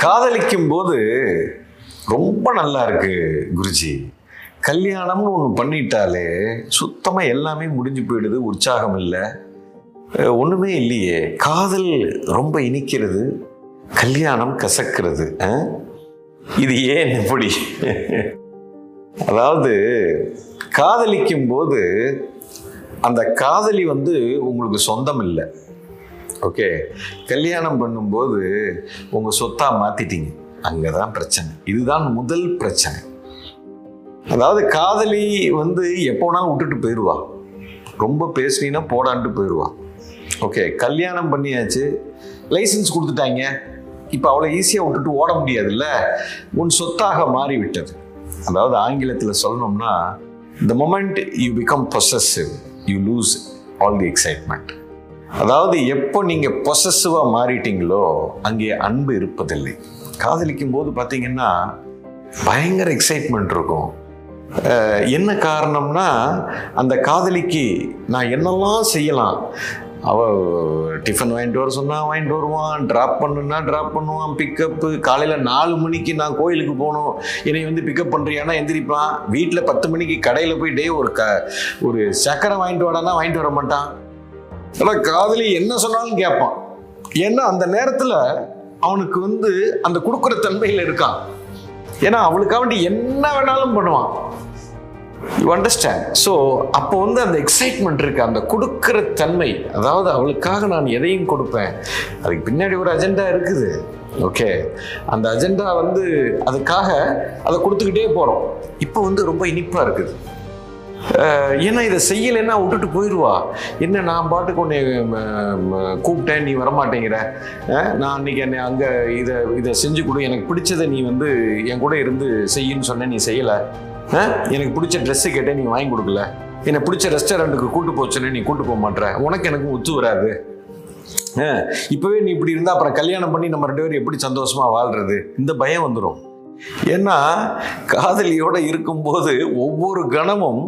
காதலிக்கும் போது ரொம்ப நல்லா இருக்கு குருஜி. கல்யாணம்னு ஒன்று பண்ணிட்டாலே சுத்தமாக எல்லாமே முடிஞ்சு போயிடுது உற்சாகம் இல்லை. ஒன்றுமே இல்லையே. காதல் ரொம்ப இனிக்கிறது கல்யாணம் கசக்கிறது இது ஏன் எப்படி அதாவது காதலிக்கும் போது அந்த காதலி வந்து உங்களுக்கு சொந்தம் இல்லை. ஓகே கல்யாணம் பண்ணும்போது உங்கள் சொத்தாக மாற்றிட்டீங்க அங்கே தான் பிரச்சனை. இதுதான் முதல் பிரச்சனை. அதாவது காதலி வந்து எப்போனாலும் விட்டுட்டு போயிடுவா ரொம்ப பேசுனீங்கன்னா போடான்ட்டு போயிடுவா ஓகே கல்யாணம் பண்ணியாச்சு. லைசன்ஸ் கொடுத்துட்டாங்க. இப்போ அவ்வளோ ஈஸியாக விட்டுட்டு ஓட முடியாதுல்ல? உன் சொத்தாக மாறிவிட்டது. அதாவது ஆங்கிலத்தில் சொல்லணும்னா the moment you become possessive you lose all the excitement அதாவது எப்போ நீங்கள் பொசசிவாக மாறிட்டீங்களோ அங்கே அன்பு இருப்பதில்லை. காதலிக்கும் போது பார்த்தீங்கன்னா பயங்கர எக்ஸைட்மெண்ட் இருக்கும். என்ன காரணம்னா அந்த காதலிக்கு நான் என்னெல்லாம் செய்யலாம்? அவ டிஃபன் வாங்கிட்டு வர சொன்னால் வாங்கிட்டு வருவான் ட்ராப் பண்ணுன்னா ட்ராப் பண்ணுவான் பிக்கப்பு காலையில் நாலு மணிக்கு நான் கோயிலுக்கு போகணும். என்னை வந்து பிக்கப் பண்ணுறியானா எந்திரிப்பான். வீட்டில் பத்து மணிக்கு கடையில் போய் டே ஒரு க ஒரு சக்கரை வாங்கிட்டு வாடானா வாங்கிட்டு வர மாட்டான். ஆனால் காதலி என்ன சொன்னாலும் கேட்பான். ஏன்னா அந்த நேரத்தில் அவனுக்கு வந்து அந்த கொடுக்குற தன்மையில் இருக்கான் ஏன்னா அவளுக்காக வேண்டி என்ன வேணாலும் பண்ணுவான். யூ அண்டர்ஸ்டாண்ட் ஸோ அப்போ வந்து அந்த எக்ஸைட்மெண்ட் இருக்கு. அந்த கொடுக்குற தன்மை. அதாவது அவளுக்காக நான் எதையும் கொடுப்பேன். அதுக்கு பின்னாடி ஒரு அஜெண்டா இருக்குது. ஓகே அந்த அஜெண்டா வந்து அதுக்காக அதை கொடுத்துக்கிட்டே போகிறோம் இப்போ வந்து ரொம்ப இனிப்பாக இருக்குது. ஏன்னா இதை செய்யலைன்னா விட்டுட்டு போயிடுவா. என்ன நான் பாட்டுக்கு உன்னை கூப்பிட்டேன் நீ வரமாட்டேங்கிற. நான் அன்னைக்கு என்னை அங்கே இதை இதை செஞ்சு கொடு. எனக்கு பிடிச்சதை நீ வந்து என் கூட இருந்து செய்யின்னு சொன்னேன் நீ செய்யலை. எனக்கு பிடிச்ச ட்ரெஸ்ஸு கேட்டேன் நீ வாங்கி கொடுக்கல. என்னை பிடிச்ச ரெஸ்டாரண்ட்டுக்கு கூட்டு போச்சுன்னு நீ கூட்டு போக மாட்ற உனக்கு எனக்கு ஒத்து வராது. இப்போவே நீ இப்படி இருந்தால் அப்புறம் கல்யாணம் பண்ணி நம்ம ரெண்டு பேரும் எப்படி சந்தோஷமாக வாழ்கிறது இந்த பயம் வந்துடும் ஏன்னா காதலியோட இருக்கும்போது ஒவ்வொரு கணமும்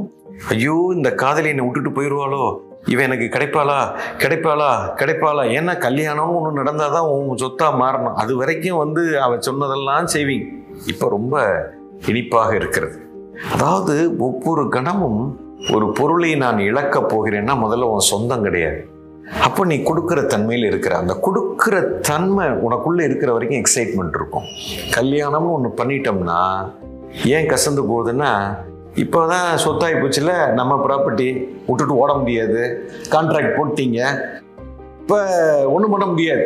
ஐயோ இந்த காதலி என்னை விட்டுட்டு போயிடுவாளோ இவன் எனக்கு கிடைப்பாளா? கிடைப்பாளா? கிடைப்பாளா? ஏன்னா கல்யாணம் ஒன்று நடந்தால் தான் உன் சொத்தாக மாறணும். அது வரைக்கும் வந்து அவன் சொன்னதெல்லாம் செய்வீங்க இப்போ ரொம்ப இனிப்பாக இருக்கிறது. அதாவது ஒவ்வொரு கணமும் ஒரு பொருளை நான் இழக்கப் போகிறேன்னா முதல்ல உன் சொந்தம் கிடையாது. அப்போ நீ கொடுக்குற தன்மையில் இருக்கிற அந்த கொடுக்குற தன்மை உனக்குள்ளே இருக்கிற வரைக்கும் எக்ஸைட்மெண்ட் இருக்கும். கல்யாணம்னு ஒன்று பண்ணிட்டோம்னா ஏன் கசந்து போகுதுன்னா இப்போதான் சொத்தாகி போச்சுல நம்ம ப்ராப்பர்ட்டி விட்டுட்டு ஓட முடியாது. கான்ட்ராக்ட் போட்டீங்க. இப்போ ஒன்றும் பண்ண முடியாது.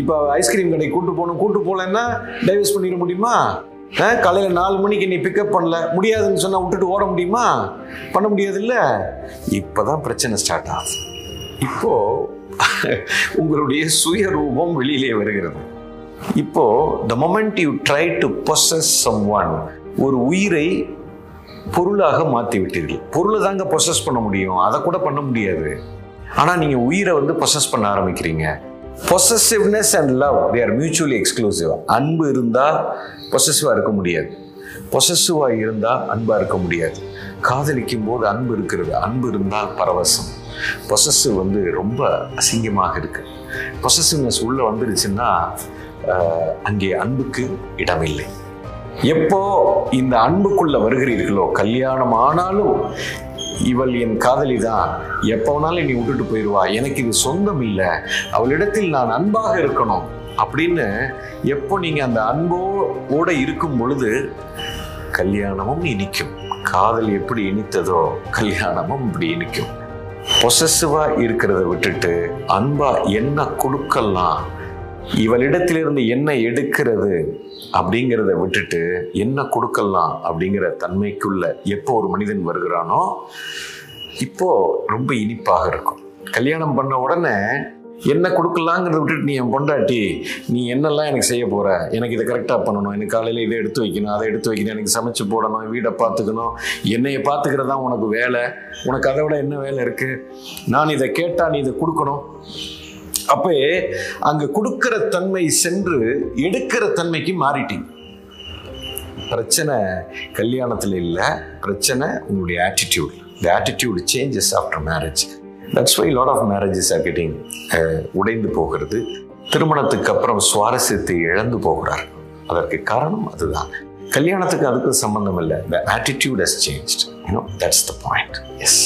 இப்போ ஐஸ்கிரீம் கடைக்கு கூட்டு போகணும் கூட்டு போகலன்னா டைவர்ஸ் பண்ணிட முடியுமா? காலையில் நாலு மணிக்கு நீ பிக்கப் பண்ணல முடியாதுன்னு சொன்னால் விட்டுட்டு ஓட முடியுமா? பண்ண முடியாதுல்ல. இப்போ தான் பிரச்சனை ஸ்டார்ட் ஆகுது. இப்போது உங்களுடைய சுய ரூபம் வெளியிலே வருகிறது. இப்போது the moment you try to possess someone ஒரு உயிரை பொருளாக மாற்றி விட்டீர்கள் பொருளை தாங்க ப்ரொசஸ் பண்ண முடியும். அதை கூட பண்ண முடியாது. ஆனால் நீங்கள் உயிரை வந்து ப்ரொசஸ் பண்ண ஆரம்பிக்கிறீங்க. Possessiveness and love they are mutually exclusive அன்பு இருந்தால் பொசசிவாக இருக்க முடியாது. பொசசிவாக இருந்தால் அன்பாக இருக்க முடியாது. காதலிக்கும் போது அன்பு இருக்கிறது. அன்பு இருந்தால் பரவசம். பொசசிவ் வந்து ரொம்ப அசிங்கமாக இருக்கு. பொசசிவ்னஸ் உள்ளே வந்துருச்சுன்னா அங்கே அன்புக்கு இடமில்லை. எப்போ இந்த அன்புக்குள்ள வருகிறீர்களோ கல்யாணம் ஆனாலும் இவள் என் காதலி தான் எப்போ வேணாலும் நீ விட்டுட்டு போயிடுவா எனக்கு இது சொந்தம் இல்லை அவளிடத்தில் நான் அன்பாக இருக்கணும். அப்படின்னு எப்போ நீங்கள் அந்த அன்போட இருக்கும் பொழுது கல்யாணமும் இனிக்கும் காதல் எப்படி இனித்ததோ கல்யாணமும் இப்படி இனிக்கும். பொசசிவாக இருக்கிறத விட்டுட்டு அன்பா என்ன கொடுக்கலாம்? இவளிடத்திலிருந்து என்ன எடுக்கிறது? அப்படிங்கிறத விட்டுட்டு என்ன கொடுக்கலாம் அப்படிங்கிற தன்மைக்குள்ள எப்போ ஒரு மனிதன் வருகிறானோ இப்போ ரொம்ப இனிப்பாக இருக்கும். கல்யாணம் பண்ண உடனே என்ன கொடுக்கலாங்கிறத விட்டுட்டு நீ என் பொண்டாட்டி நீ என்னெல்லாம் எனக்கு செய்ய போகிற எனக்கு இதை கரெக்டாக பண்ணணும். எனக்கு காலையில் இதை எடுத்து வைக்கணும் அதை எடுத்து வைக்கணும். எனக்கு சமைச்சு போடணும் வீடை பார்த்துக்கணும். என்னையை பார்த்துக்கிறதா உனக்கு வேலை? உனக்கு அதை விட என்ன வேலை இருக்குது நான் இதை கேட்டால் நீ இதை கொடுக்கணும். அப்போ அங்கே கொடுக்கிற தன்மை சென்று எடுக்கிற தன்மைக்கு மாறிட்டீங்க. பிரச்சனை கல்யாணத்தில் இல்லை பிரச்சனை உங்களுடைய attitude the attitude changes after marriage that's why lot of marriages are getting உடைந்து போகிறது. திருமணத்துக்கு அப்புறம் சுவாரஸ்யத்தை இழந்து போகிறார் அதற்கு காரணம் அதுதான். கல்யாணத்துக்கு அதுக்கு சம்பந்தம் இல்லை. The attitude has change you know that's the point yes